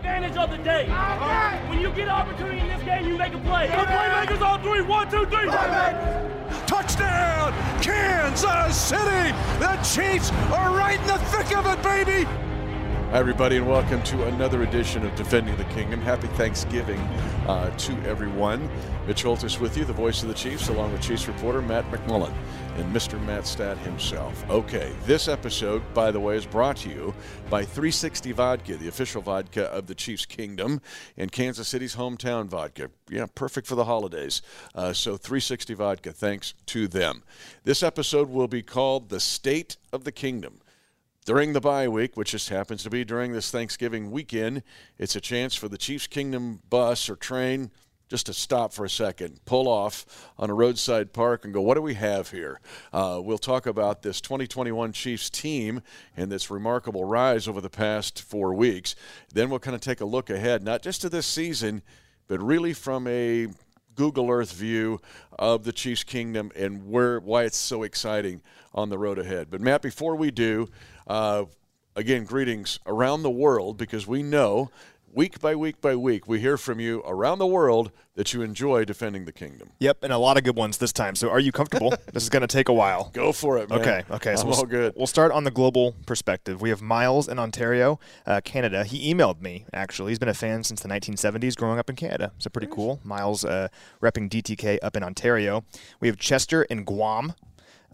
advantage of the day. When you get an opportunity in this game, you make a play. The playmakers on three. One, two, three. Touchdown, Kansas City! The Chiefs are right in the thick of it, baby! Hi, everybody, and welcome to another edition of Defending the Kingdom. Happy Thanksgiving uh, to everyone. Mitch Holthus with you, the voice of the Chiefs, along with Chiefs reporter Matt McMullen and Mr. Matt Stat himself. Okay, this episode, by the way, is brought to you by 360 Vodka, the official vodka of the Chiefs Kingdom and Kansas City's hometown vodka. Yeah, perfect for the holidays. Uh, so 360 Vodka, thanks to them. This episode will be called The State of the Kingdom. During the bye week, which just happens to be during this Thanksgiving weekend, it's a chance for the Chiefs Kingdom bus or train just to stop for a second, pull off on a roadside park, and go, what do we have here? Uh, we'll talk about this 2021 Chiefs team and this remarkable rise over the past four weeks. Then we'll kind of take a look ahead, not just to this season, but really from a Google Earth view of the Chiefs Kingdom and where why it's so exciting on the road ahead. But Matt, before we do, uh, again, greetings around the world because we know week by week by week, we hear from you around the world that you enjoy defending the kingdom. Yep, and a lot of good ones this time. So, are you comfortable? this is going to take a while. Go for it, man. Okay, okay. So we'll, all good. We'll start on the global perspective. We have Miles in Ontario, uh, Canada. He emailed me actually. He's been a fan since the 1970s, growing up in Canada. So pretty cool. Miles uh, repping DTK up in Ontario. We have Chester in Guam.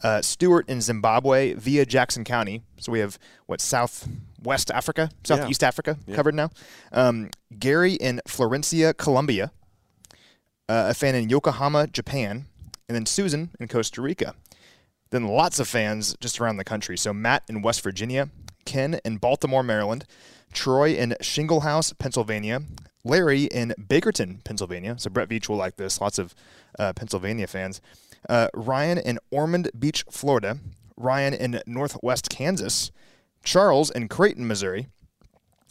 Uh, Stewart in Zimbabwe via Jackson County. So we have what South West Africa, Southeast yeah. Africa yeah. covered now. Um, Gary in Florencia, Colombia. Uh, a fan in Yokohama, Japan. And then Susan in Costa Rica. Then lots of fans just around the country. So Matt in West Virginia, Ken in Baltimore, Maryland, Troy in Shinglehouse, Pennsylvania, Larry in Bakerton, Pennsylvania. So Brett Veach will like this. Lots of uh, Pennsylvania fans. Uh, Ryan in Ormond Beach, Florida. Ryan in Northwest Kansas. Charles in Creighton, Missouri.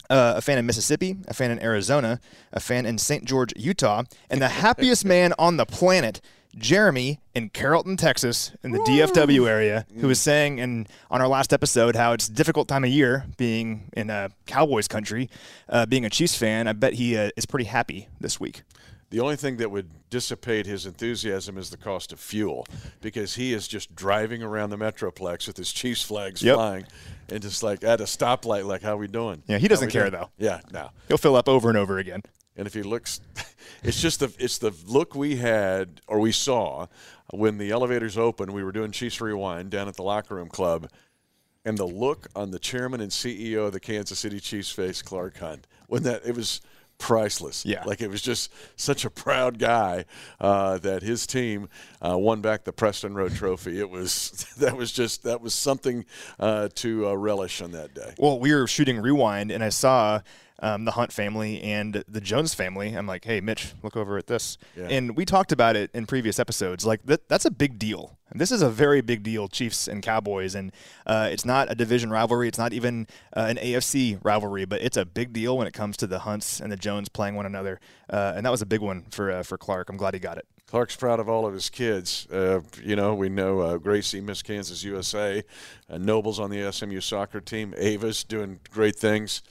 Uh, a fan in Mississippi, a fan in Arizona, a fan in St. George, Utah, and the happiest man on the planet, Jeremy in Carrollton, Texas, in the DFW area, who was saying in on our last episode how it's a difficult time of year being in a Cowboys country, uh, being a Chiefs fan. I bet he uh, is pretty happy this week. The only thing that would dissipate his enthusiasm is the cost of fuel because he is just driving around the Metroplex with his Chiefs flags yep. flying and just like at a stoplight, like, how we doing? Yeah, he doesn't care, doing? though. Yeah, no. He'll fill up over and over again. And if he looks, it's just the it's the look we had or we saw when the elevators opened. We were doing Chiefs Rewind down at the locker room club, and the look on the chairman and CEO of the Kansas City Chiefs face, Clark Hunt, when that it was priceless. Yeah. Like it was just such a proud guy uh, that his team uh, won back the Preston Road Trophy. It was that was just that was something uh, to uh, relish on that day. Well, we were shooting rewind, and I saw. Um, the Hunt family and the Jones family. I'm like, hey, Mitch, look over at this. Yeah. And we talked about it in previous episodes. Like, that, that's a big deal. This is a very big deal, Chiefs and Cowboys, and uh, it's not a division rivalry. It's not even uh, an AFC rivalry, but it's a big deal when it comes to the Hunts and the Jones playing one another. Uh, and that was a big one for uh, for Clark. I'm glad he got it. Clark's proud of all of his kids. Uh, you know, we know uh, Gracie, Miss Kansas USA, Knobel's on the SMU soccer team, Ava's doing great things.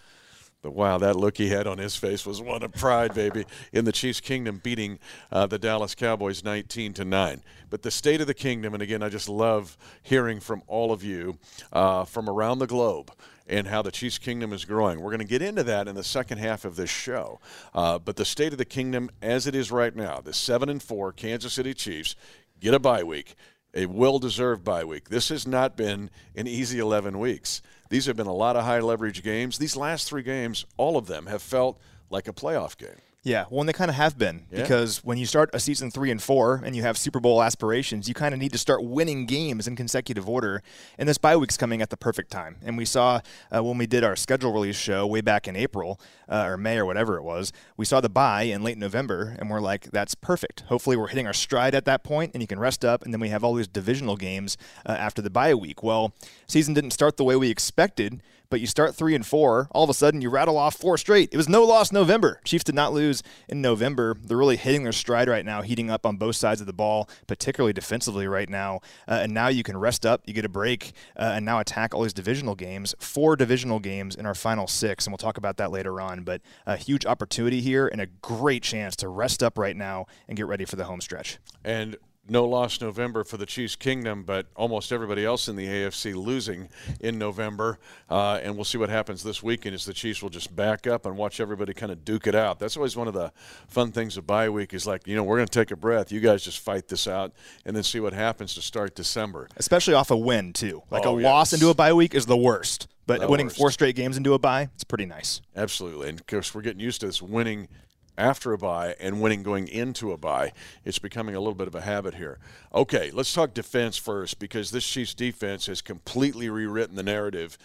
But wow, that look he had on his face was one of pride, baby, in the Chiefs' kingdom beating uh, the Dallas Cowboys 19 to 9. But the state of the kingdom, and again, I just love hearing from all of you uh, from around the globe and how the Chiefs' kingdom is growing. We're going to get into that in the second half of this show. Uh, but the state of the kingdom, as it is right now, the seven and four Kansas City Chiefs get a bye week, a well-deserved bye week. This has not been an easy 11 weeks. These have been a lot of high leverage games. These last three games, all of them have felt like a playoff game. Yeah, well, and they kind of have been yeah. because when you start a season three and four and you have Super Bowl aspirations, you kind of need to start winning games in consecutive order. And this bye week's coming at the perfect time. And we saw uh, when we did our schedule release show way back in April uh, or May or whatever it was, we saw the bye in late November, and we're like, that's perfect. Hopefully, we're hitting our stride at that point, and you can rest up, and then we have all these divisional games uh, after the bye week. Well, season didn't start the way we expected but you start three and four, all of a sudden you rattle off four straight. It was no loss November. Chiefs did not lose in November. They're really hitting their stride right now, heating up on both sides of the ball, particularly defensively right now. Uh, and now you can rest up, you get a break, uh, and now attack all these divisional games. Four divisional games in our final six, and we'll talk about that later on. But a huge opportunity here and a great chance to rest up right now and get ready for the home stretch. And no loss November for the Chiefs Kingdom, but almost everybody else in the AFC losing in November. Uh, and we'll see what happens this weekend as the Chiefs will just back up and watch everybody kind of duke it out. That's always one of the fun things of bye week is like, you know, we're going to take a breath. You guys just fight this out and then see what happens to start December. Especially off a win, too. Like Oh, a yes. loss into a bye week is the worst. But The winning worst. four straight games into a bye, it's pretty nice. Absolutely. And of course, we're getting used to this winning after a bye and winning going into a bye. It's becoming a little bit of a habit here. Okay, let's talk defense first because this Chiefs defense has completely rewritten the narrative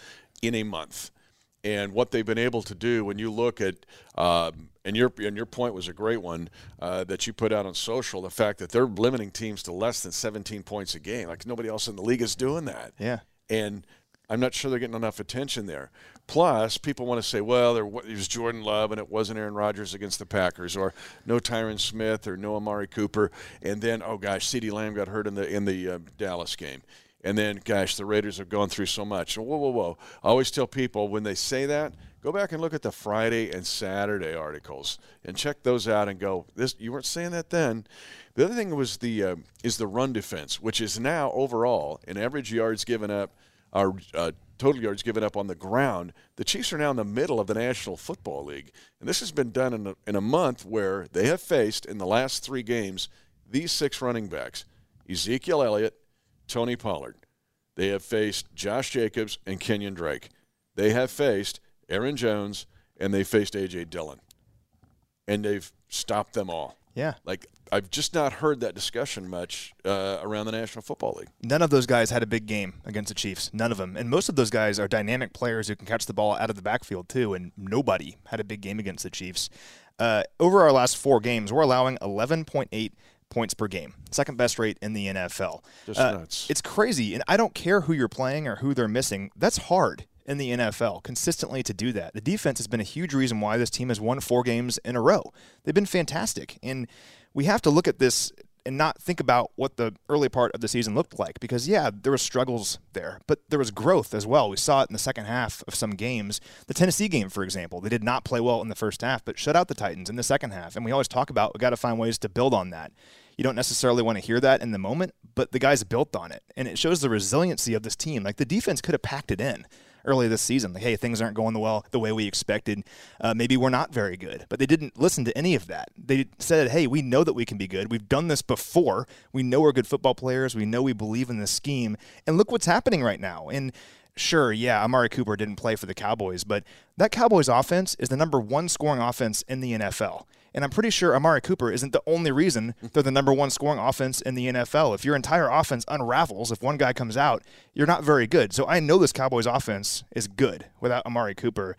in a month. And what they've been able to do when you look at, um, and your and your point was a great one uh, that you put out on social, the fact that they're limiting teams to less than 17 points a game. Like nobody else in the league is doing that Yeah. and I'm not sure they're getting enough attention there. Plus, people want to say, well, there was Jordan Love and it wasn't Aaron Rodgers against the Packers, or no Tyron Smith or no Amari Cooper, and then oh gosh, CeeDee Lamb got hurt in the in the uh, Dallas game, and then gosh, the Raiders have gone through so much. Whoa, whoa, whoa! I always tell people when they say that, go back and look at the Friday and Saturday articles and check those out and go, this you weren't saying that then. The other thing was the uh, is the run defense, which is now overall in average yards given up our uh, total yards given up on the ground. The Chiefs are now in the middle of the National Football League, and this has been done in a, in a month where they have faced in the last three games these six running backs: Ezekiel Elliott, Tony Pollard. They have faced Josh Jacobs and Kenyon Drake. They have faced Aaron Jones and they faced AJ Dillon, and they've stopped them all. Yeah. Like I've just not heard that discussion much uh, around the National Football League. None of those guys had a big game against the Chiefs. None of them. And most of those guys are dynamic players who can catch the ball out of the backfield, too. And nobody had a big game against the Chiefs. Uh, over our last four games, we're allowing 11.8 points per game, second best rate in the NFL. Just Uh, nuts. It's crazy. And I don't care who you're playing or who they're missing. That's hard in the NFL consistently to do that. The defense has been a huge reason why this team has won four games in a row. They've been fantastic. And we have to look at this and not think about what the early part of the season looked like because yeah there was struggles there but there was growth as well. We saw it in the second half of some games. The tennessee game for example they did not play well in the first half but shut out the titans in the second half. And we always talk about we got to find ways to build on that. You don't necessarily want to hear that in the moment but the guys built on it. And it shows the resiliency of this team. Like the defense could have packed it in early this season. Like, hey, things aren't going the well the way we expected. Uh, maybe we're not very good, but they didn't listen to any of that. They said, hey, we know that we can be good. We've done this before. We know we're good football players. We know we believe in this scheme. And look what's happening right now. And sure, yeah, Amari Cooper didn't play for the Cowboys, but that Cowboys offense is the number one scoring offense in the NFL. And I'm pretty sure Amari Cooper isn't the only reason they're the number one scoring offense in the NFL. If your entire offense unravels, if one guy comes out, you're not very good. So I know this Cowboys offense is good without Amari Cooper.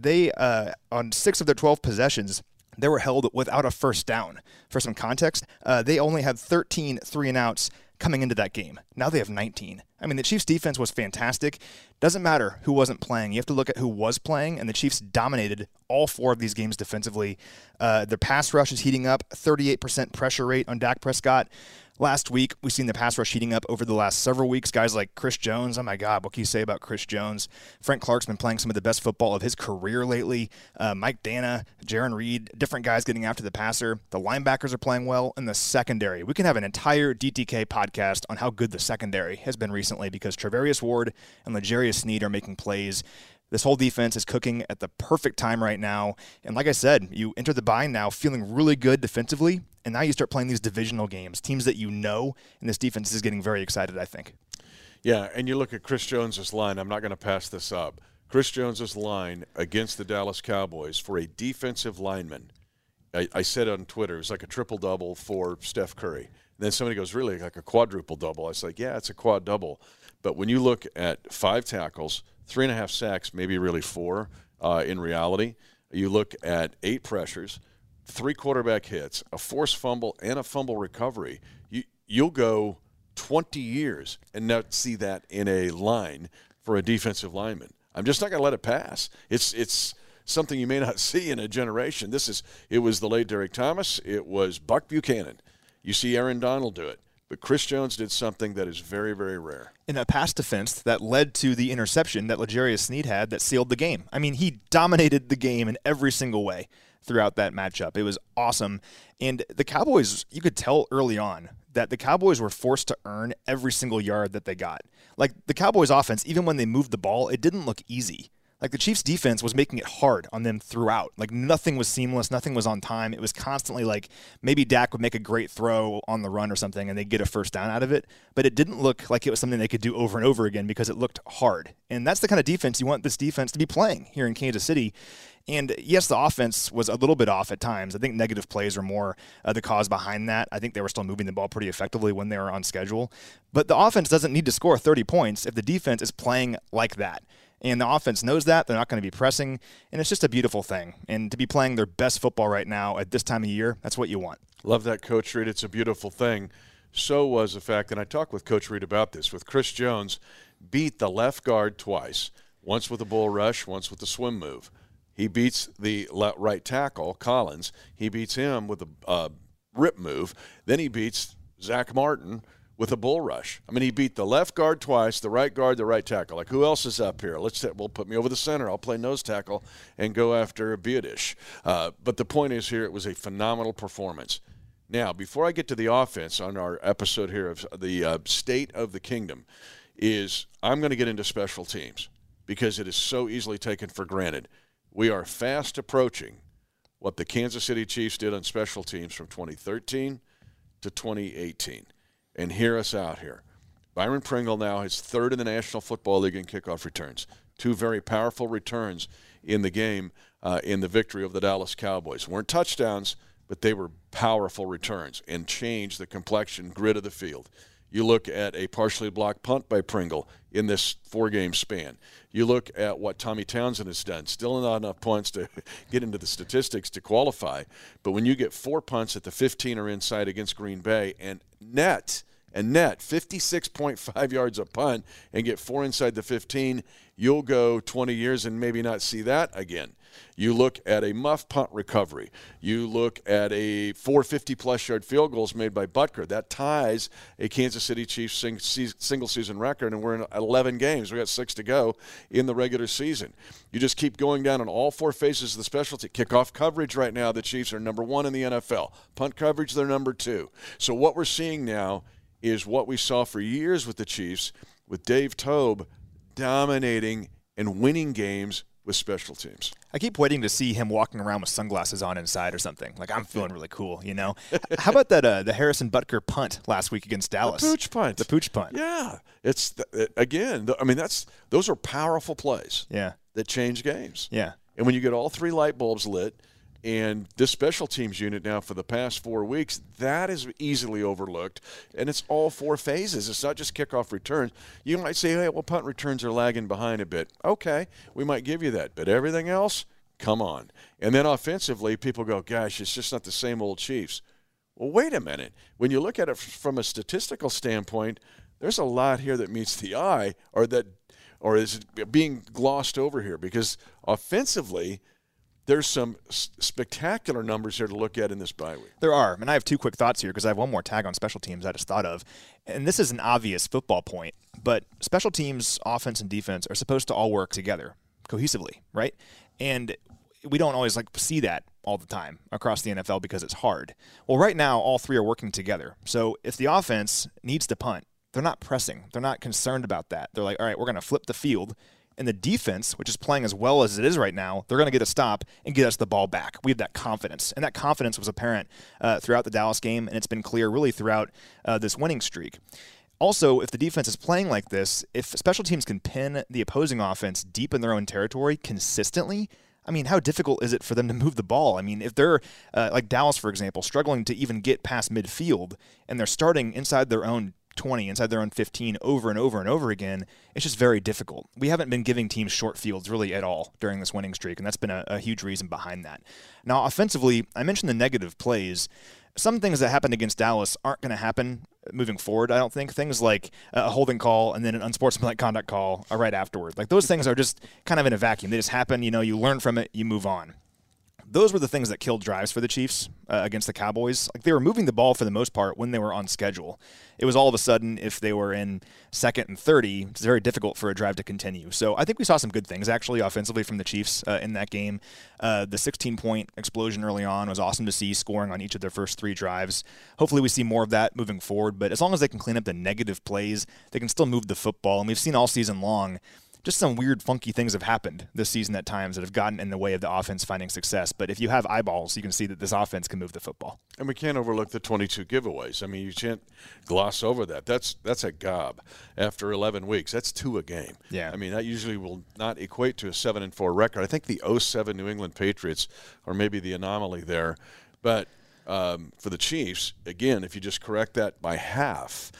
They, uh, on six of their 12 possessions, they were held without a first down. For some context, uh, they only had 13 three and outs coming into that game. Now they have 19. I mean, the Chiefs' defense was fantastic. Doesn't matter who wasn't playing. You have to look at who was playing, and the Chiefs dominated all four of these games defensively. Uh, their pass rush is heating up, 38% pressure rate on Dak Prescott. Last week, we've seen the pass rush heating up over the last several weeks. Guys like Chris Jones, oh my God, what can you say about Chris Jones? Frank Clark's been playing some of the best football of his career lately. Uh, Mike Danna, Jarran Reed, different guys getting after the passer. The linebackers are playing well, and the secondary. We can have an entire DTK podcast on how good the secondary has been recently because Charvarius Ward and L'Jarius Sneed are making plays. This whole defense is cooking at the perfect time right now. And like I said, you enter the bye now feeling really good defensively, and now you start playing these divisional games, teams that you know, and this defense is getting very excited, I think. Yeah, and you look at Chris Jones's line. I'm not going to pass this up. Chris Jones's line against the Dallas Cowboys for a defensive lineman. I, I said on Twitter it was like a triple double for Steph Curry. And then somebody goes, really like a quadruple double. I was like, yeah, it's a quad double. But when you look at five tackles, three and a half sacks, maybe really four uh, in reality, you look at eight pressures, three quarterback hits, a forced fumble, and a fumble recovery. You you'll go 20 years and not see that in a line for a defensive lineman. I'm just not going to let it pass. It's it's something you may not see in a generation. This is it was the late Derrick Thomas. It was Buck Buchanan. You see Aaron Donald do it. But Chris Jones did something that is very, very rare. In a pass defense that led to the interception that L'Jarius Sneed had that sealed the game. I mean, he dominated the game in every single way throughout that matchup. It was awesome. And the Cowboys, you could tell early on that the Cowboys were forced to earn every single yard that they got. Like the Cowboys offense, even when they moved the ball, it didn't look easy. Like the Chiefs defense was making it hard on them throughout. Like nothing was seamless, nothing was on time. It was constantly like maybe Dak would make a great throw on the run or something and they'd get a first down out of it, but it didn't look like it was something they could do over and over again because it looked hard. And that's the kind of defense you want this defense to be playing here in Kansas City. And yes, the offense was a little bit off at times. I think negative plays were more uh, the cause behind that. I think they were still moving the ball pretty effectively when they were on schedule. But the offense doesn't need to score 30 points if the defense is playing like that. And the offense knows that. They're not going to be pressing. And it's just a beautiful thing. And to be playing their best football right now at this time of year, that's what you want. Love that, Coach Reid. It's a beautiful thing. So was the fact, and I talked with Coach Reid about this, with Chris Jones beat the left guard twice, once with a bull rush, once with a swim move. He beats the right tackle, Collins. He beats him with a uh, rip move. Then he beats Zack Martin with a bull rush. I mean, he beat the left guard twice, the right guard, the right tackle. Like, who else is up here? Let's we'll put me over the center. I'll play nose tackle and go after Biadasz. Uh, but the point is here, it was a phenomenal performance. Now, before I get to the offense on our episode here of the uh, state of the kingdom, is I'm going to get into special teams because it is so easily taken for granted. We are fast approaching what the Kansas City Chiefs did on special teams from 2013 to 2018 and hear us out here. Byron Pringle now is third in the National Football League in kickoff returns. Two very powerful returns in the game uh, in the victory of the Dallas Cowboys. Weren't touchdowns, but they were powerful returns and changed the complexion, grid of the field. You look at a partially blocked punt by Pringle in this four game span. You look at what Tommy Townsend has done. Still not enough points to get into the statistics to qualify. But when you get four punts at the 15 or inside against Green Bay and net and net 56.5 yards a punt and get four inside the 15, you'll go 20 years and maybe not see that again. You look at a muff punt recovery. You look at a 450 plus yard field goals made by Butker. That ties a Kansas City Chiefs single season record, and we're in 11 games. We got six to go in the regular season. You just keep going down on all four phases of the specialty. Kickoff coverage right now, the Chiefs are number one in the NFL. Punt coverage, they're number two. So what we're seeing now is what we saw for years with the Chiefs, with Dave Toub dominating and winning games with special teams. I keep waiting to see him walking around with sunglasses on inside or something. Like I'm feeling really cool, you know. How about that? Uh, the Harrison Butker punt last week against Dallas. The pooch punt. The pooch punt. Yeah, it's the, again. The, I mean, that's those are powerful plays. Yeah, that change games. Yeah, and when you get all three light bulbs lit, and this special teams unit now for the past four weeks, that is easily overlooked. And it's all four phases. It's not just kickoff returns. You might say, hey, well, punt returns are lagging behind a bit. Okay, we might give you that. But everything else, come on. And then offensively, people go, gosh, it's just not the same old Chiefs. Well, wait a minute. When you look at it from a statistical standpoint, there's a lot here that meets the eye or that or is being glossed over here because offensively – there's some spectacular numbers here to look at in this bye week. There are, and I have two quick thoughts here because I have one more tag on special teams I just thought of, and this is an obvious football point, but special teams, offense and defense are supposed to all work together cohesively, right? And we don't always like see that all the time across the NFL because it's hard. Well, right now all three are working together. So if the offense needs to punt, they're not pressing. They're not concerned about that. They're like, all right, we're going to flip the field and the defense, which is playing as well as it is right now, they're going to get a stop and get us the ball back. We have that confidence, and that confidence was apparent uh, throughout the Dallas game, and it's been clear really throughout uh, this winning streak. Also, if the defense is playing like this, if special teams can pin the opposing offense deep in their own territory consistently, I mean, how difficult is it for them to move the ball? I mean, if they're uh, like Dallas, for example, struggling to even get past midfield and they're starting inside their own 20 inside their own 15 over and over and over again, it's just very difficult. We haven't been giving teams short fields really at all during this winning streak, and that's been a, a huge reason behind that. Now, offensively, I mentioned the negative plays. some things that happened against Dallas aren't going to happen moving forward. I don't think things like a holding call and then an unsportsmanlike conduct call uh, right afterward. Like those things are just kind of in a vacuum. They just happen. You know, you learn from it, you move on those were the things that killed drives for the Chiefs uh, against the Cowboys. Like they were moving the ball for the most part when they were on schedule. It was all of a sudden if they were in second and 30, it's very difficult for a drive to continue. So I think we saw some good things actually offensively from the Chiefs uh, in that game. Uh, the 16 point explosion early on was awesome to see, scoring on each of their first three drives. Hopefully we see more of that moving forward. But as long as they can clean up the negative plays, they can still move the football. And we've seen all season long just some weird, funky things have happened this season at times that have gotten in the way of the offense finding success. But if you have eyeballs, you can see that this offense can move the football. And we can't overlook the 22 giveaways. I mean, you can't gloss over that. That's that's a gob after 11 weeks. That's two a game. Yeah. I mean, that usually will not equate to a seven and four record. I think the 07 New England Patriots are maybe the anomaly there, but um, for the Chiefs, again, if you just correct that by half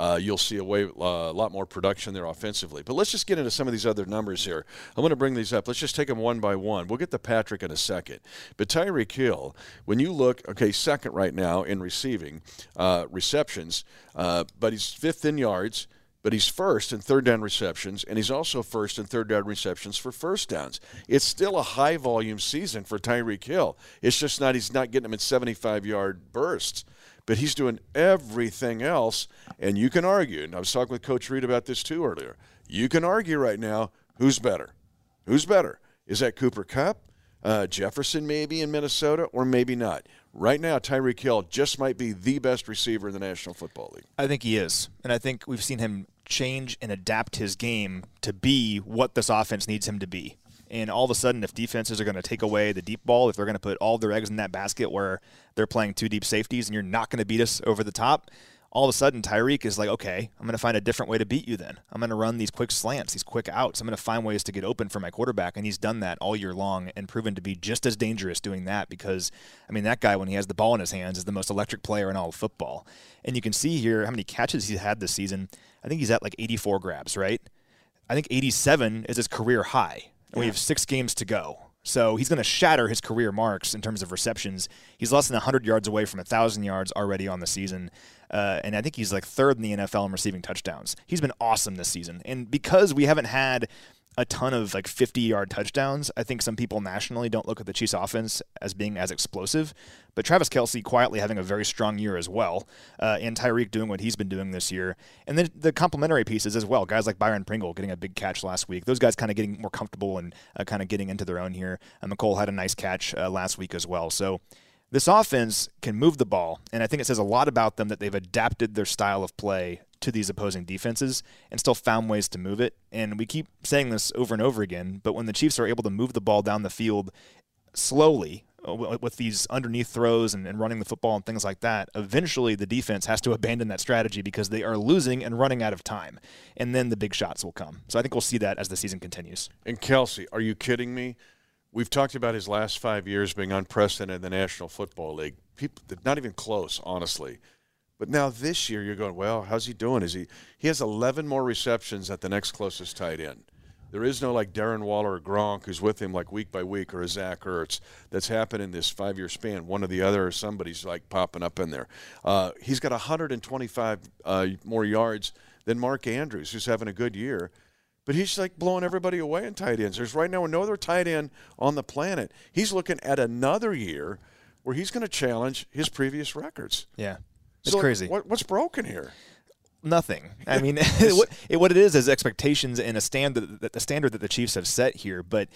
uh, you'll see a way uh, lot more production there offensively. But let's just get into some of these other numbers here. I'm going to bring these up. Let's just take them one by one. We'll get to Patrick in a second. But Tyreek Hill, when you look, okay, second right now in receiving uh, receptions, uh, but he's fifth in yards but he's first in third down receptions, and he's also first in third down receptions for first downs. It's still a high volume season for Tyreek Hill. It's just not he's not getting them in 75 yard bursts but he's doing everything else. And you can argue, and I was talking with Coach Reid about this too earlier. You can argue right now who's better. Who's better? Is that Cooper Kupp, uh, Jefferson maybe in Minnesota, or maybe not? Right now, Tyreek Hill just might be the best receiver in the National Football League. I think he is. And I think we've seen him change and adapt his game to be what this offense needs him to be. And all of a sudden, if defenses are going to take away the deep ball, if they're going to put all their eggs in that basket where they're playing two deep safeties and you're not going to beat us over the top, all of a sudden Tyreek is like, okay, I'm going to find a different way to beat you then. I'm going to run these quick slants, these quick outs. I'm going to find ways to get open for my quarterback. And he's done that all year long and proven to be just as dangerous doing that because, I mean, that guy, when he has the ball in his hands, is the most electric player in all of football. And you can see here how many catches he's had this season. I think he's at like 84 grabs, right? I think 87 is his career high. And we have six games to go. So he's going to shatter his career marks in terms of receptions. He's less than 100 yards away from 1,000 yards already on the season. Uh, and I think he's like third in the NFL in receiving touchdowns. He's been awesome this season. And because we haven't had a ton of like 50 yard touchdowns. I think some people nationally don't look at the Chiefs offense as being as explosive, but Travis Kelce quietly having a very strong year as well, uh, and Tyreek doing what he's been doing this year. And then the complementary pieces as well. Guys like Byron Pringle getting a big catch last week. Those guys kind of getting more comfortable and uh, kind of getting into their own here. And Mecole had a nice catch uh, last week as well. So this offense can move the ball, and I think it says a lot about them that they've adapted their style of play to these opposing defenses and still found ways to move it. And we keep saying this over and over again, but when the Chiefs are able to move the ball down the field slowly uh, with these underneath throws and, and, running the football and things like that, eventually the defense has to abandon that strategy because they are losing and running out of time. And then the big shots will come. So I think we'll see that as the season continues. And Kelce, are you kidding me? We've talked about his last five years being unprecedented in the National Football League. People, not even close, honestly. But now this year, you're going, well, how's he doing? Is he? He has 11 more receptions at the next closest tight end. There is no like Darren Waller or Gronk who's with him like week by week or a Zach Ertz. That's happened in this five year span. One or the other or somebody's like popping up in there. Uh, he's got 125 uh, more yards than Mark Andrews, who's having a good year. But he's like blowing everybody away in tight ends. There's right now no other tight end on the planet. He's looking at another year where he's going to challenge his previous records. Yeah. It's so crazy. What, what's broken here? Nothing. I mean, what, it, what it is is expectations and a standard that the standard that the Chiefs have set here. But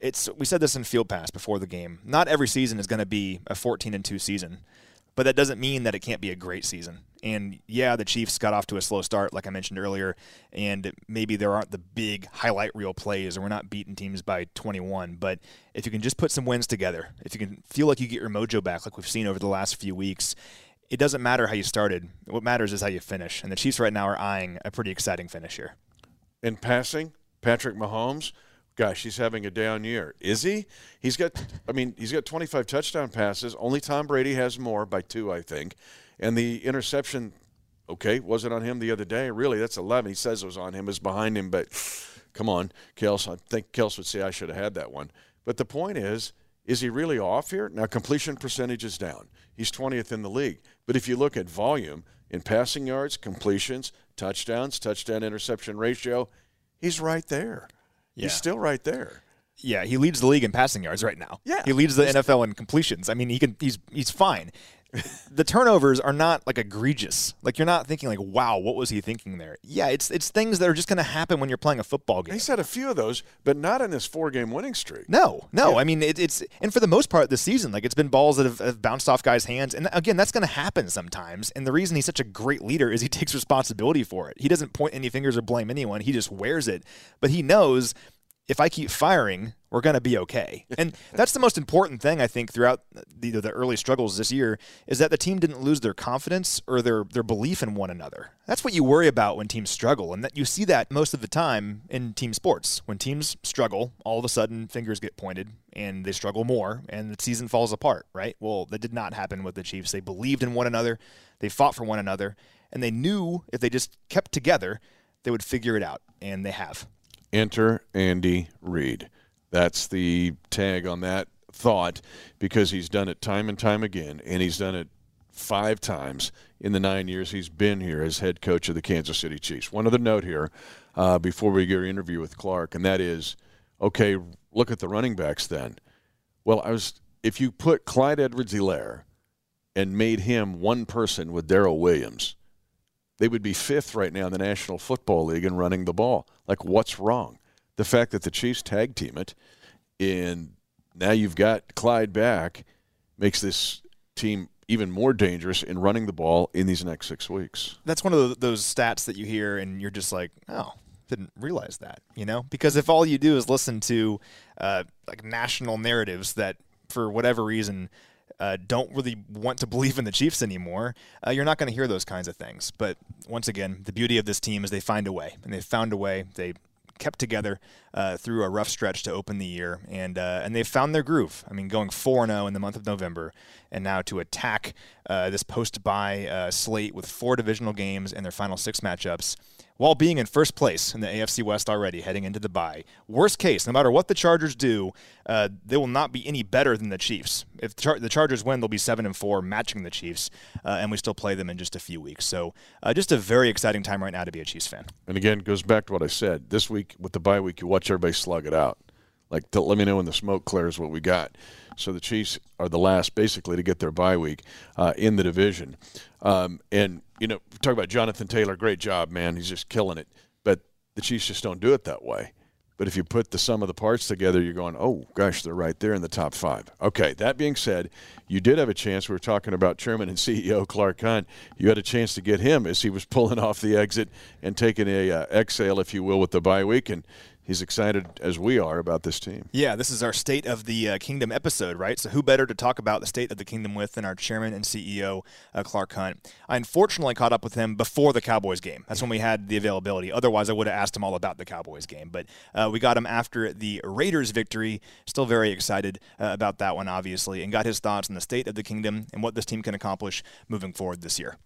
it's we said this in Field Pass before the game. Not every season is going to be a 14 and two season, but that doesn't mean that it can't be a great season. And yeah, the Chiefs got off to a slow start, like I mentioned earlier, and maybe there aren't the big highlight reel plays, or we're not beating teams by 21. But if you can just put some wins together, if you can feel like you get your mojo back, like we've seen over the last few weeks, it doesn't matter how you started. What matters is how you finish. And the Chiefs right now are eyeing a pretty exciting finish here. In passing, Patrick Mahomes, gosh, he's having a down year. Is he? He's got, I mean, he's got 25 touchdown passes. Only Tom Brady has more by two, I think. And the interception, okay, was it on him the other day? Really, that's 11. He says it was on him, was behind him, but come on, Kels. I think Kels would say I should have had that one. But the point is, Is he really off here? Now, completion percentage is down. He's 20th in the league. But if you look at volume in passing yards, completions, touchdowns, touchdown interception ratio, he's right there. Yeah. He's still right there. Yeah, he leads the league in passing yards right now. Yeah. he leads the NFL in completions. I mean, he can. He's he's fine. The turnovers are not like egregious. Like you're not thinking like, wow, what was he thinking there? Yeah, it's it's things that are just going to happen when you're playing a football game. He's had a few of those, but not in this four-game winning streak. No, no. I mean, it, it's and for the most part this season, like it's been balls that have, have bounced off guys' hands, and again, that's going to happen sometimes. And the reason he's such a great leader is he takes responsibility for it. He doesn't point any fingers or blame anyone. He just wears it, but he knows if I keep firing, we're going to be okay. And that's the most important thing I think throughout the, the early struggles this year is that the team didn't lose their confidence or their their belief in one another. That's what you worry about when teams struggle, and that you see that most of the time in team sports. When teams struggle, all of a sudden fingers get pointed and they struggle more, and the season falls apart. Right? Well, that did not happen with the Chiefs. They believed in one another, they fought for one another, and they knew if they just kept together, they would figure it out, and they have. Enter Andy Reid. That's the tag on that thought because he's done it time and time again, and he's done it five times in the nine years he's been here as head coach of the Kansas City Chiefs. One other note here uh, before we get our interview with Clark, and that is okay, look at the running backs then. Well, I was if you put Clyde Edwards-Helaire and made him one person with Darrel Williams, they would be fifth right now in the National Football League in running the ball. Like, what's wrong? The fact that the Chiefs tag team it, and now you've got Clyde back, makes this team even more dangerous in running the ball in these next six weeks. That's one of those stats that you hear, and you're just like, oh, didn't realize that, you know? Because if all you do is listen to uh, like national narratives that, for whatever reason, uh, don't really want to believe in the Chiefs anymore, uh, you're not going to hear those kinds of things. But once again, the beauty of this team is they find a way, and they found a way. They kept together uh, through a rough stretch to open the year, and uh, and they've found their groove. I mean, going four zero in the month of November, and now to attack uh, this post bye uh, slate with four divisional games and their final six matchups while being in first place in the AFC West already heading into the bye. Worst case, no matter what the Chargers do, uh, they will not be any better than the Chiefs. If the, Char- the Chargers win, they'll be seven and four, matching the Chiefs, uh, and we still play them in just a few weeks. So, uh, just a very exciting time right now to be a Chiefs fan. And again, goes back to what I said. This week with the bye week, you watch everybody slug it out. Like, let me know when the smoke clears what we got. So the Chiefs are the last, basically, to get their bye week uh, in the division. Um, and you know, talk about Jonathan Taylor. Great job, man. He's just killing it. But the Chiefs just don't do it that way. But if you put the sum of the parts together, you're going, oh, gosh, they're right there in the top five. Okay, that being said, you did have a chance. We were talking about Chairman and CEO Clark Hunt. You had a chance to get him as he was pulling off the exit and taking a uh, exhale, if you will, with the bye week. And he's excited as we are about this team. Yeah, this is our State of the uh, Kingdom episode, right? So, who better to talk about the State of the Kingdom with than our chairman and CEO, uh, Clark Hunt? I unfortunately caught up with him before the Cowboys game. That's when we had the availability. Otherwise, I would have asked him all about the Cowboys game. But uh, we got him after the Raiders victory. Still very excited uh, about that one, obviously, and got his thoughts on the State of the Kingdom and what this team can accomplish moving forward this year.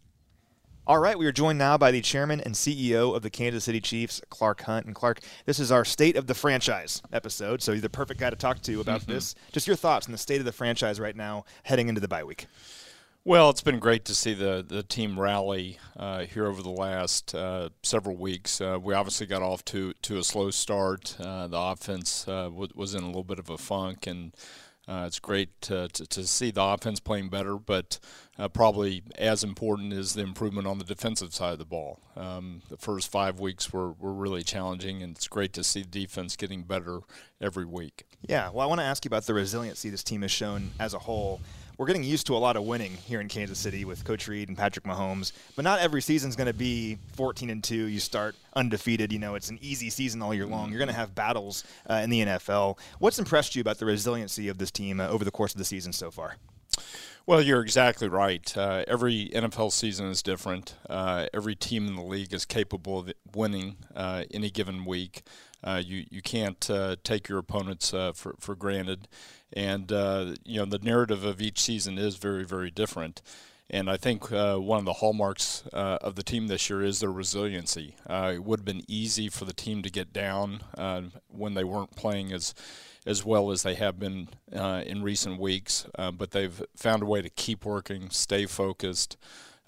All right, we are joined now by the chairman and CEO of the Kansas City Chiefs, Clark Hunt. And Clark, this is our State of the Franchise episode, so you're the perfect guy to talk to about this. Just your thoughts on the state of the franchise right now heading into the bye week. Well, it's been great to see the, the team rally uh, here over the last uh, several weeks. Uh, we obviously got off to, to a slow start. Uh, the offense uh, w- was in a little bit of a funk, and uh, it's great to, to, to, see the offense playing better, but uh, probably as important is the improvement on the defensive side of the ball. Um, the first five weeks were, were really challenging, and it's great to see the defense getting better every week. Yeah, well, I want to ask you about the resiliency this team has shown as a whole we're getting used to a lot of winning here in Kansas City with Coach Reid and Patrick Mahomes, but not every season's going to be 14 and 2. You start undefeated. You know, it's an easy season all year long. You're going to have battles uh, in the NFL. What's impressed you about the resiliency of this team uh, over the course of the season so far? Well, you're exactly right. Uh, every NFL season is different. Uh, every team in the league is capable of winning uh, any given week. Uh, you you can't uh, take your opponents uh, for for granted, and you know the narrative of each season is very very different. And I think uh, one of the hallmarks uh, of the team this year is their resiliency. Uh, it would have been easy for the team to get down when they weren't playing as as well as they have been in recent weeks. But they've found a way to keep working, stay focused.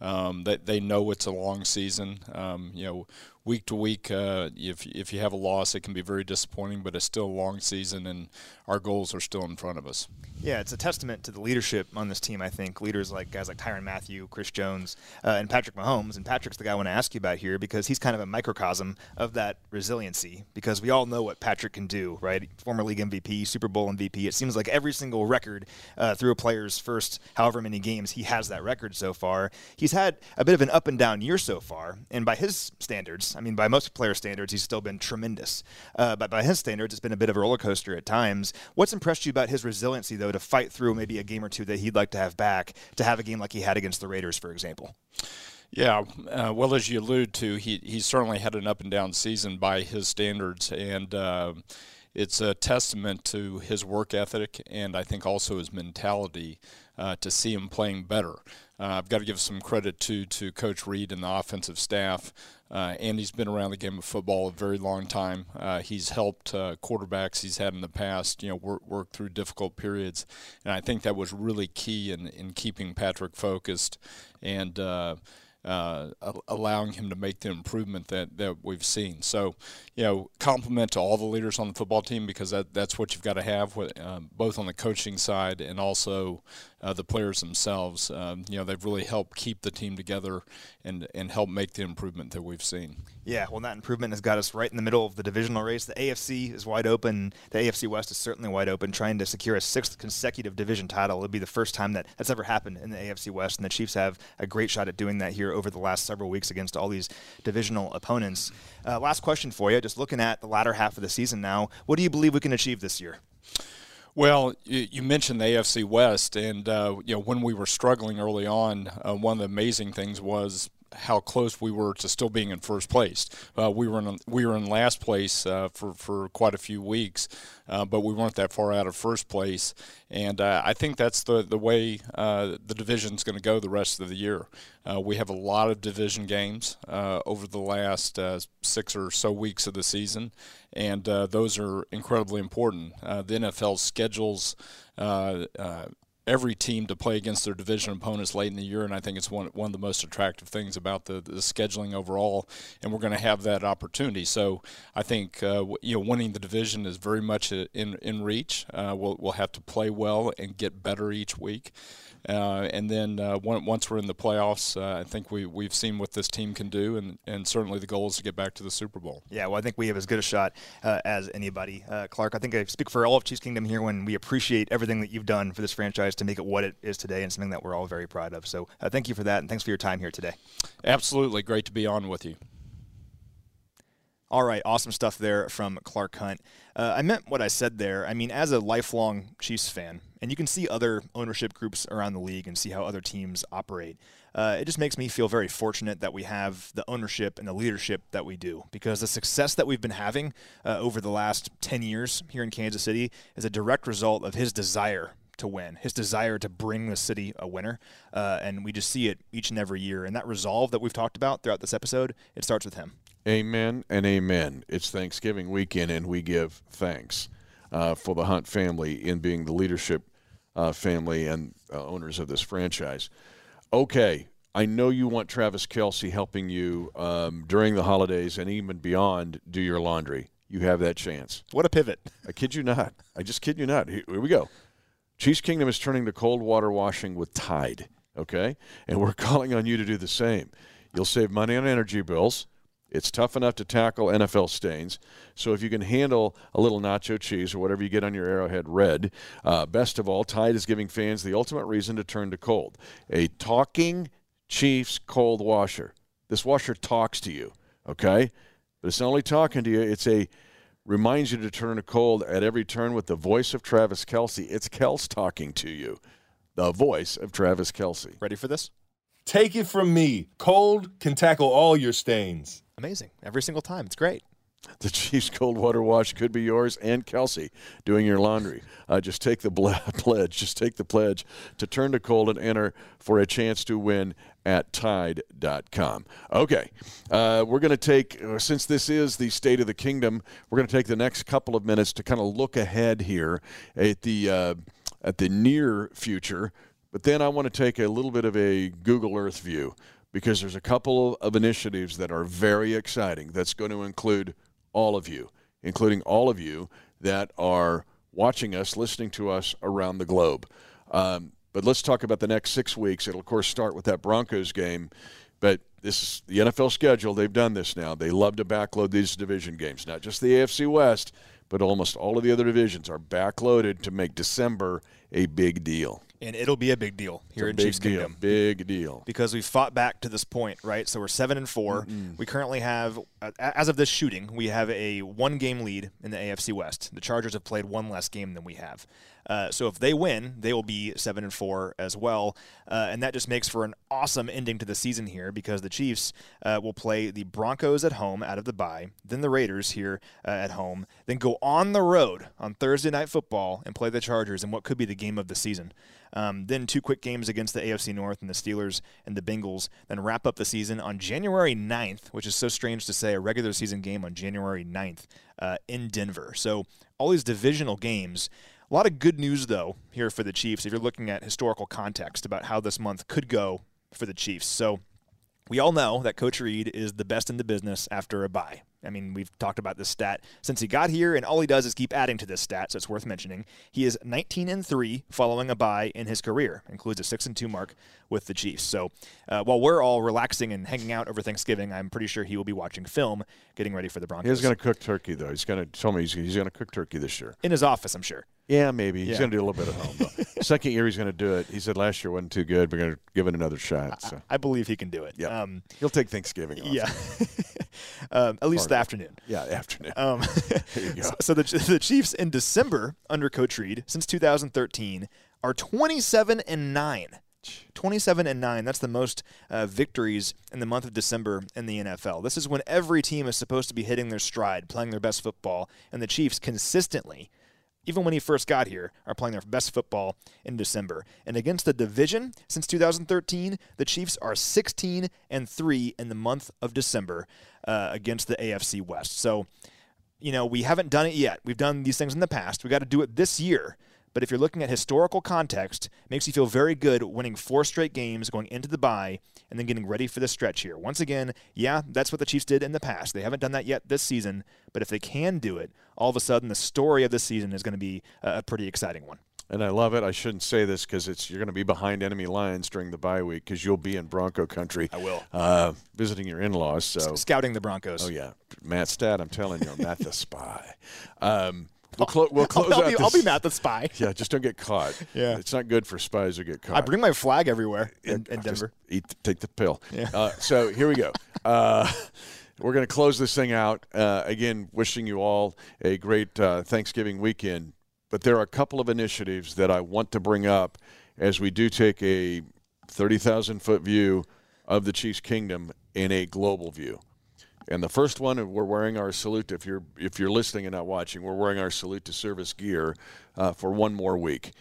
Um, they, they know it's a long season. Um, you know, week to week, uh, if if you have a loss, it can be very disappointing. But it's still a long season, and our goals are still in front of us. Yeah, it's a testament to the leadership on this team. I think leaders like guys like Tyrann Mathieu, Chris Jones, uh, and Patrick Mahomes. And Patrick's the guy I want to ask you about here because he's kind of a microcosm of that resiliency. Because we all know what Patrick can do, right? Former league MVP, Super Bowl MVP. It seems like every single record uh, through a player's first however many games he has that record so far. He's had a bit of an up and down year so far, and by his standards, I mean by most player standards, he's still been tremendous. Uh, but by his standards, it's been a bit of a roller coaster at times. What's impressed you about his resiliency, though, to fight through maybe a game or two that he'd like to have back, to have a game like he had against the Raiders, for example? Yeah, uh, well, as you allude to, he he certainly had an up and down season by his standards, and uh, it's a testament to his work ethic and I think also his mentality uh, to see him playing better. Uh, I've got to give some credit to to Coach Reid and the offensive staff. Uh, Andy's been around the game of football a very long time. Uh, he's helped uh, quarterbacks he's had in the past, you know, work, work through difficult periods, and I think that was really key in in keeping Patrick focused and. Uh, uh, allowing him to make the improvement that, that we've seen. So, you know, compliment to all the leaders on the football team because that, that's what you've got to have, with, um, both on the coaching side and also uh, the players themselves. Um, you know, they've really helped keep the team together and, and help make the improvement that we've seen. Yeah, well, that improvement has got us right in the middle of the divisional race. The AFC is wide open. The AFC West is certainly wide open, trying to secure a sixth consecutive division title. It'll be the first time that that's ever happened in the AFC West, and the Chiefs have a great shot at doing that here over the last several weeks against all these divisional opponents. Uh, last question for you, just looking at the latter half of the season now, what do you believe we can achieve this year? Well, you mentioned the AFC West, and uh, you know when we were struggling early on, uh, one of the amazing things was how close we were to still being in first place. Uh, we were in we were in last place uh, for for quite a few weeks, uh, but we weren't that far out of first place. And uh, I think that's the the way uh, the division is going to go the rest of the year. Uh, we have a lot of division games over the last six or so weeks of the season, and those are incredibly important. the NFL schedules every team to play against their division opponents late in the year, and I think it's one one of the most attractive things about the, the scheduling overall. And we're going to have that opportunity. So I think uh, you know winning the division is very much in in reach. Uh, we'll we'll have to play well and get better each week. Uh, and then uh, once we're in the playoffs, uh, I think we we've seen what this team can do, and, and certainly the goal is to get back to the Super Bowl. Yeah, well, I think we have as good a shot uh, as anybody. Uh, Clark, I think I speak for all of Chiefs Kingdom here when we appreciate everything that you've done for this franchise to make it what it is today, and something that we're all very proud of. So uh, thank you for that, and thanks for your time here today. Absolutely, great to be on with you. All right, awesome stuff there from Clark Hunt. Uh, I meant what I said there. I mean, as a lifelong Chiefs fan, and you can see other ownership groups around the league and see how other teams operate. Uh, it just makes me feel very fortunate that we have the ownership and the leadership that we do because the success that we've been having uh, over the last 10 years here in Kansas City is a direct result of his desire to win, his desire to bring the city a winner. Uh, and we just see it each and every year. And that resolve that we've talked about throughout this episode, it starts with him. Amen and amen. It's Thanksgiving weekend, and we give thanks uh, for the Hunt family in being the leadership uh, family and uh, owners of this franchise. Okay, I know you want Travis Kelce helping you um, during the holidays and even beyond do your laundry. You have that chance. What a pivot. I kid you not. I just kid you not. Here, here we go. Chiefs Kingdom is turning to cold water washing with Tide, okay? And we're calling on you to do the same. You'll save money on energy bills it's tough enough to tackle NFL stains. So if you can handle a little nacho cheese or whatever you get on your Arrowhead Red, uh, best of all, Tide is giving fans the ultimate reason to turn to cold. A talking Chiefs cold washer. This washer talks to you, okay? But it's not only talking to you, it's a reminds you to turn to cold at every turn with the voice of Travis Kelce. It's Kels talking to you. The voice of Travis Kelce. Ready for this? Take it from me. Cold can tackle all your stains. Amazing. Every single time. It's great. The Chiefs Cold Water Wash could be yours and Kelce doing your laundry. Uh, just take the ble- pledge. Just take the pledge to turn to cold and enter for a chance to win at Tide.com. Okay, uh, we're going to take, uh, since this is the State of the Kingdom, we're going to take the next couple of minutes to kind of look ahead here at the uh, at the near future. But then I want to take a little bit of a Google Earth view because there's a couple of initiatives that are very exciting. That's going to include all of you, including all of you that are watching us, listening to us around the globe. Um, but let's talk about the next six weeks. It'll, of course, start with that Broncos game. But this is the NFL schedule. They've done this now. They love to backload these division games, not just the AFC West, but almost all of the other divisions are backloaded to make December a big deal. And it'll be a big deal here in big Chiefs deal. Kingdom. Big deal. because we've fought back to this point, right? So we're seven and 4 We currently have, as of this shooting, we have a one-game lead in the AFC West. The Chargers have played one less game than we have. Uh, so if they win, they will be seven and four as well, uh, and that just makes for an awesome ending to the season here because the Chiefs uh, will play the Broncos at home out of the bye, then the Raiders here uh, at home, then go on the road on Thursday night football and play the Chargers in what could be the game of the season. Um, then two quick games against the AFC North and the Steelers and the Bengals. Then wrap up the season on January 9th, which is so strange to say, a regular season game on January 9th uh, in Denver. So all these divisional games. A lot of good news, though, here for the Chiefs if you're looking at historical context about how this month could go for the Chiefs. So we all know that Coach Reid is the best in the business after a bye. I mean, we've talked about this stat since he got here, and all he does is keep adding to this stat, so it's worth mentioning. He is 19 and three following a bye in his career, includes a six and two mark with the Chiefs. So uh, while we're all relaxing and hanging out over Thanksgiving, I'm pretty sure he will be watching film, getting ready for the Broncos. He's going to cook turkey, though. He's going to tell me he's, he's going to cook turkey this year. in his office, I'm sure. Yeah, maybe. He's Yeah. going to do a little bit at home, though. Second year, he's going to do it. He said last year wasn't too good. We're going to give it another shot. So I believe he can do it. Yeah. Um, he'll take Thanksgiving off. yeah. um, at least the afternoon. Yeah, the afternoon. Um, There you go. so, so the, the Chiefs in December under Coach Reid since 2013 are 27 and nine. 27 and 9 that's the most uh, victories in the month of december in the nfl this is when every team is supposed to be hitting their stride playing their best football and the chiefs consistently even when he first got here are playing their best football in december and against the division since 2013 the chiefs are 16 and 3 in the month of december uh, against the afc west so you know, we haven't done it yet. We've done these things in the past. We got to do it this year. But if you're looking at historical context, it makes you feel very good winning four straight games, going into the bye, and then getting ready for the stretch here. Once again, yeah, that's what the Chiefs did in the past. They haven't done that yet this season, but if they can do it, all of a sudden the story of the season is going to be a pretty exciting one. And I love it. I shouldn't say this because it's you're going to be behind enemy lines during the bye week because you'll be in Bronco country. I will. uh, visiting your in-laws. So Scouting the Broncos. oh yeah, Matt Stat. I'm telling you, Matt the spy. Um, we'll, clo- we'll close I'll, out be, this- I'll be Matt the Spy. Yeah, just don't get caught. Yeah. it's not good for spies to get caught. I bring my flag everywhere in, in Denver. Eat, take the pill. Yeah. Uh, so here we go. Uh, we're going to close this thing out. Uh, again, wishing you all a great uh, Thanksgiving weekend. But there are a couple of initiatives that I want to bring up as we do take a 30,000 foot view of the Chiefs Kingdom in a global view. And the first one, we're wearing our salute. If you're if you're listening and not watching, we're wearing our salute to service gear uh, for one more week.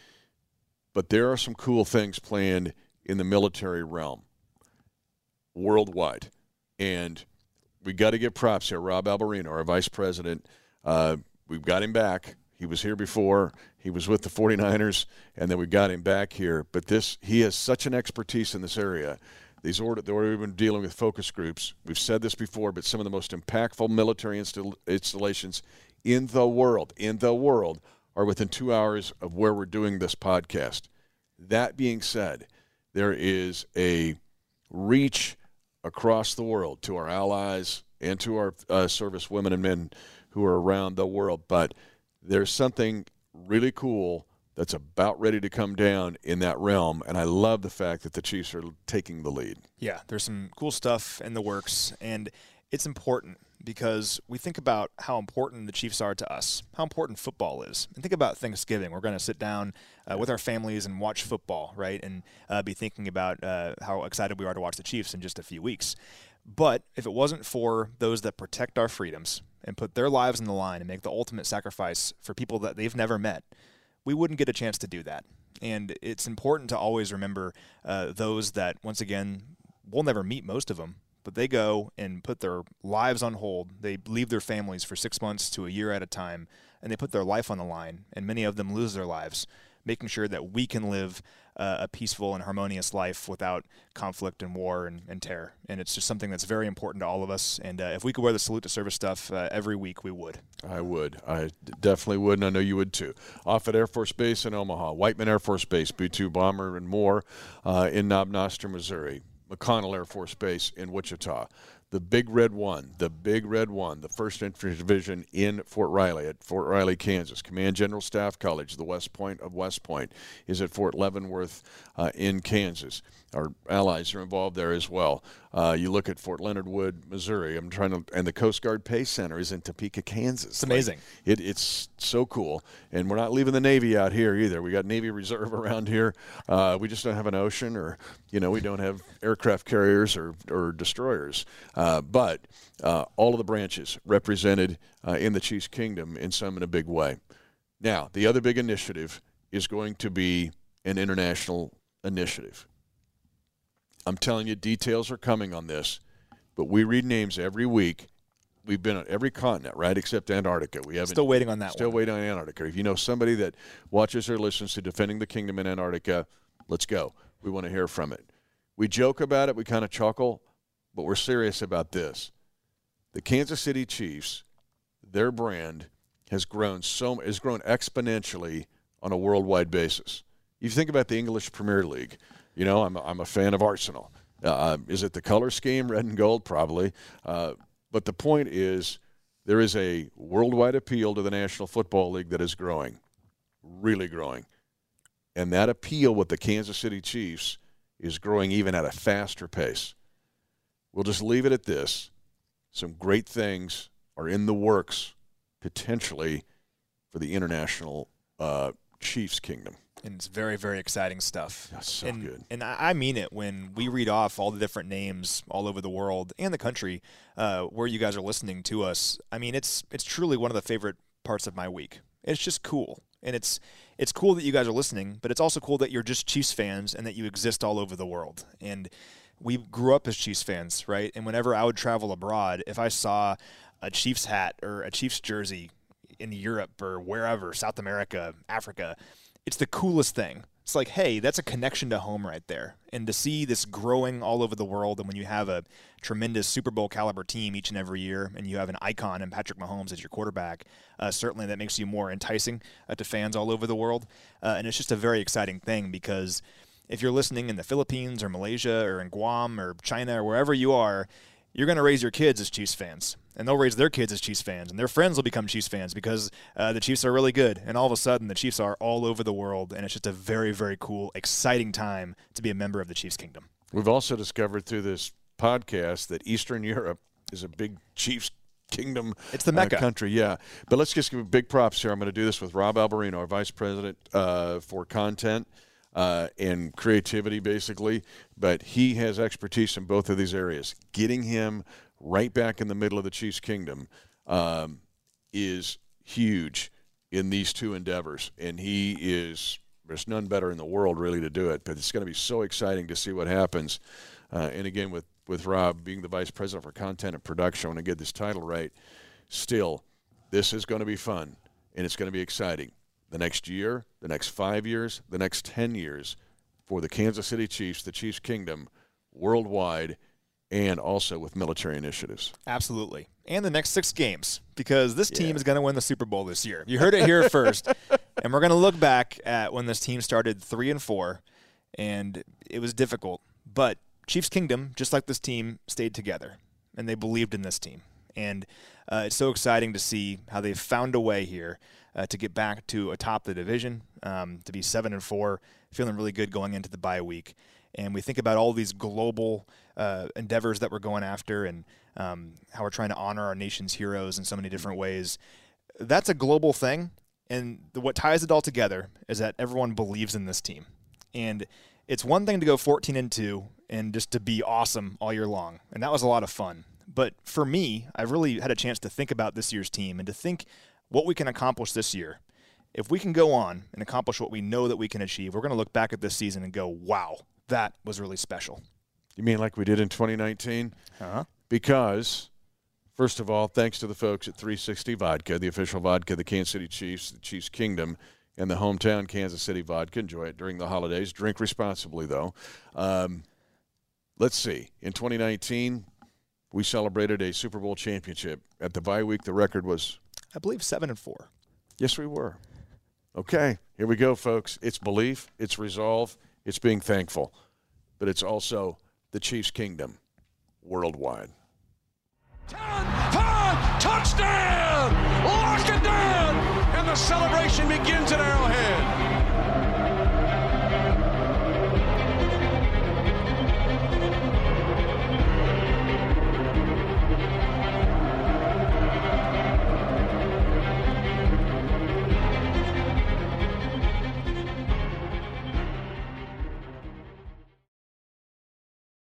But there are some cool things planned in the military realm worldwide. And we got to give props here. Rob Alberino, our vice president, uh, we've got him back. He was here before. He was with the 49ers, and then we got him back here. But this, he has such an expertise in this area. These order, the order we've been dealing with focus groups. We've said this before, but some of the most impactful military install, installations in the world, in the world, are within two hours of where we're doing this podcast. That being said, there is a reach across the world to our allies and to our uh, service women and men who are around the world. But there's something really cool that's about ready to come down in that realm, and I love the fact that the Chiefs are taking the lead. Yeah, there's some cool stuff in the works, and it's important because we think about how important the Chiefs are to us, how important football is. And think about Thanksgiving. We're going to sit down uh, with our families and watch football, right? And uh, be thinking about uh, how excited we are to watch the Chiefs in just a few weeks. But if it wasn't for those that protect our freedoms and put their lives on the line and make the ultimate sacrifice for people that they've never met, we wouldn't get a chance to do that. And it's important to always remember uh, those that, once again, we'll never meet most of them, but they go and put their lives on hold. They leave their families for six months to a year at a time, and they put their life on the line, and many of them lose their lives making sure that we can live uh, a peaceful and harmonious life without conflict and war and, and, terror. And it's just something that's very important to all of us. And uh, if we could wear the salute to service stuff uh, every week, we would. I would. I definitely would, and I know you would too. Offutt Air Force Base in Omaha, Whiteman Air Force Base, B 2 Bomber, and more uh, in Knob Noster, Missouri. McConnell Air Force Base in Wichita the Big Red One, the Big Red One, the 1st Infantry Division in Fort Riley at Fort Riley, Kansas. Command General Staff College, the West Point of West Point, is at Fort Leavenworth uh, in Kansas. Our allies are involved there as well. Uh, you look at Fort Leonard Wood, Missouri. I'm trying to, and the Coast Guard Pace Center is in Topeka, Kansas. It's amazing. Like, it, it's so cool, and we're not leaving the Navy out here either. We got Navy Reserve around here. Uh, we just don't have an ocean, or you know, we don't have aircraft carriers or or destroyers. Uh, but uh, all of the branches represented uh, in the Chiefs Kingdom in some in a big way. Now, the other big initiative is going to be an international initiative. I'm telling you, details are coming on this, but we read names every week. We've been on every continent, right, except Antarctica. We haven't still waiting on that. Still one. waiting on Antarctica. If you know somebody that watches or listens to Defending the Kingdom in Antarctica, let's go. We want to hear from it. We joke about it. We kind of chuckle, but we're serious about this. The Kansas City Chiefs, their brand has grown so has grown exponentially on a worldwide basis. You think about the English Premier League you know, I'm, I'm a fan of Arsenal. Uh, is it the color scheme, red and gold? Probably. Uh, but the point is, there is a worldwide appeal to the National Football League that is growing, really growing. And that appeal with the Kansas City Chiefs is growing even at a faster pace. We'll just leave it at this. Some great things are in the works, potentially, for the international uh, Chiefs kingdom and it's very very exciting stuff. That's so and, good. And I mean it when we read off all the different names all over the world and the country uh, where you guys are listening to us. I mean it's it's truly one of the favorite parts of my week. It's just cool, and it's it's cool that you guys are listening, but it's also cool that you're just Chiefs fans and that you exist all over the world. And we grew up as Chiefs fans, right? And whenever I would travel abroad, if I saw a Chiefs hat or a Chiefs jersey in Europe or wherever, South America, Africa, it's the coolest thing. It's like, hey, that's a connection to home right there. And to see this growing all over the world, and when you have a tremendous Super Bowl caliber team each and every year, and you have an icon in Patrick Mahomes as your quarterback, uh, certainly that makes you more enticing uh, to fans all over the world. Uh, and it's just a very exciting thing because if you're listening in the Philippines or Malaysia or in Guam or China or wherever you are, you're going to raise your kids as Chiefs fans, and they'll raise their kids as Chiefs fans, and their friends will become Chiefs fans because uh, the Chiefs are really good. And all of a sudden, the Chiefs are all over the world, and it's just a very, very cool, exciting time to be a member of the Chiefs kingdom. We've also discovered through this podcast that Eastern Europe is a big Chiefs kingdom. It's the Mecca uh, country, yeah. But let's just give big props here. I'm going to do this with Rob Alberino, our vice president uh, for content uh, and creativity, basically. But he has expertise in both of these areas. Getting him right back in the middle of the Chiefs' kingdom um, is huge in these two endeavors. And he is, there's none better in the world, really, to do it. But it's going to be so exciting to see what happens. Uh, and again, with, with Rob being the vice president for content and production, I want to get this title right. Still, this is going to be fun and it's going to be exciting the next year, the next five years, the next 10 years for the Kansas City Chiefs, the Chiefs Kingdom, worldwide, and also with military initiatives. Absolutely. And the next six games, because this team yeah. is going to win the Super Bowl this year. You heard it here first. And we're going to look back at when this team started three and four, and it was difficult. But Chiefs Kingdom, just like this team, stayed together, and they believed in this team. And uh, it's so exciting to see how they've found a way here uh, to get back to atop the division, um, to be seven and four, feeling really good going into the bye week. and we think about all these global uh, endeavors that we're going after and um, how we're trying to honor our nation's heroes in so many different ways. That's a global thing, and the, what ties it all together is that everyone believes in this team. And it's one thing to go 14 and 2 and just to be awesome all year long. And that was a lot of fun. But for me, I've really had a chance to think about this year's team and to think what we can accomplish this year. If we can go on and accomplish what we know that we can achieve, we're going to look back at this season and go, wow, that was really special. You mean like we did in 2019? Uh-huh. Because, first of all, thanks to the folks at 360 Vodka, the official vodka of the Kansas City Chiefs, the Chiefs Kingdom, and the hometown Kansas City vodka. Enjoy it during the holidays. Drink responsibly, though. Um, let's see. In 2019, we celebrated a Super Bowl championship. At the bye week, the record was, I believe, seven and four. yes, we were. Okay, here we go, folks. It's belief, it's resolve, it's being thankful, but it's also the Chiefs' kingdom worldwide. 10, 5, touchdown! Lock it down! And the celebration begins at Arrowhead.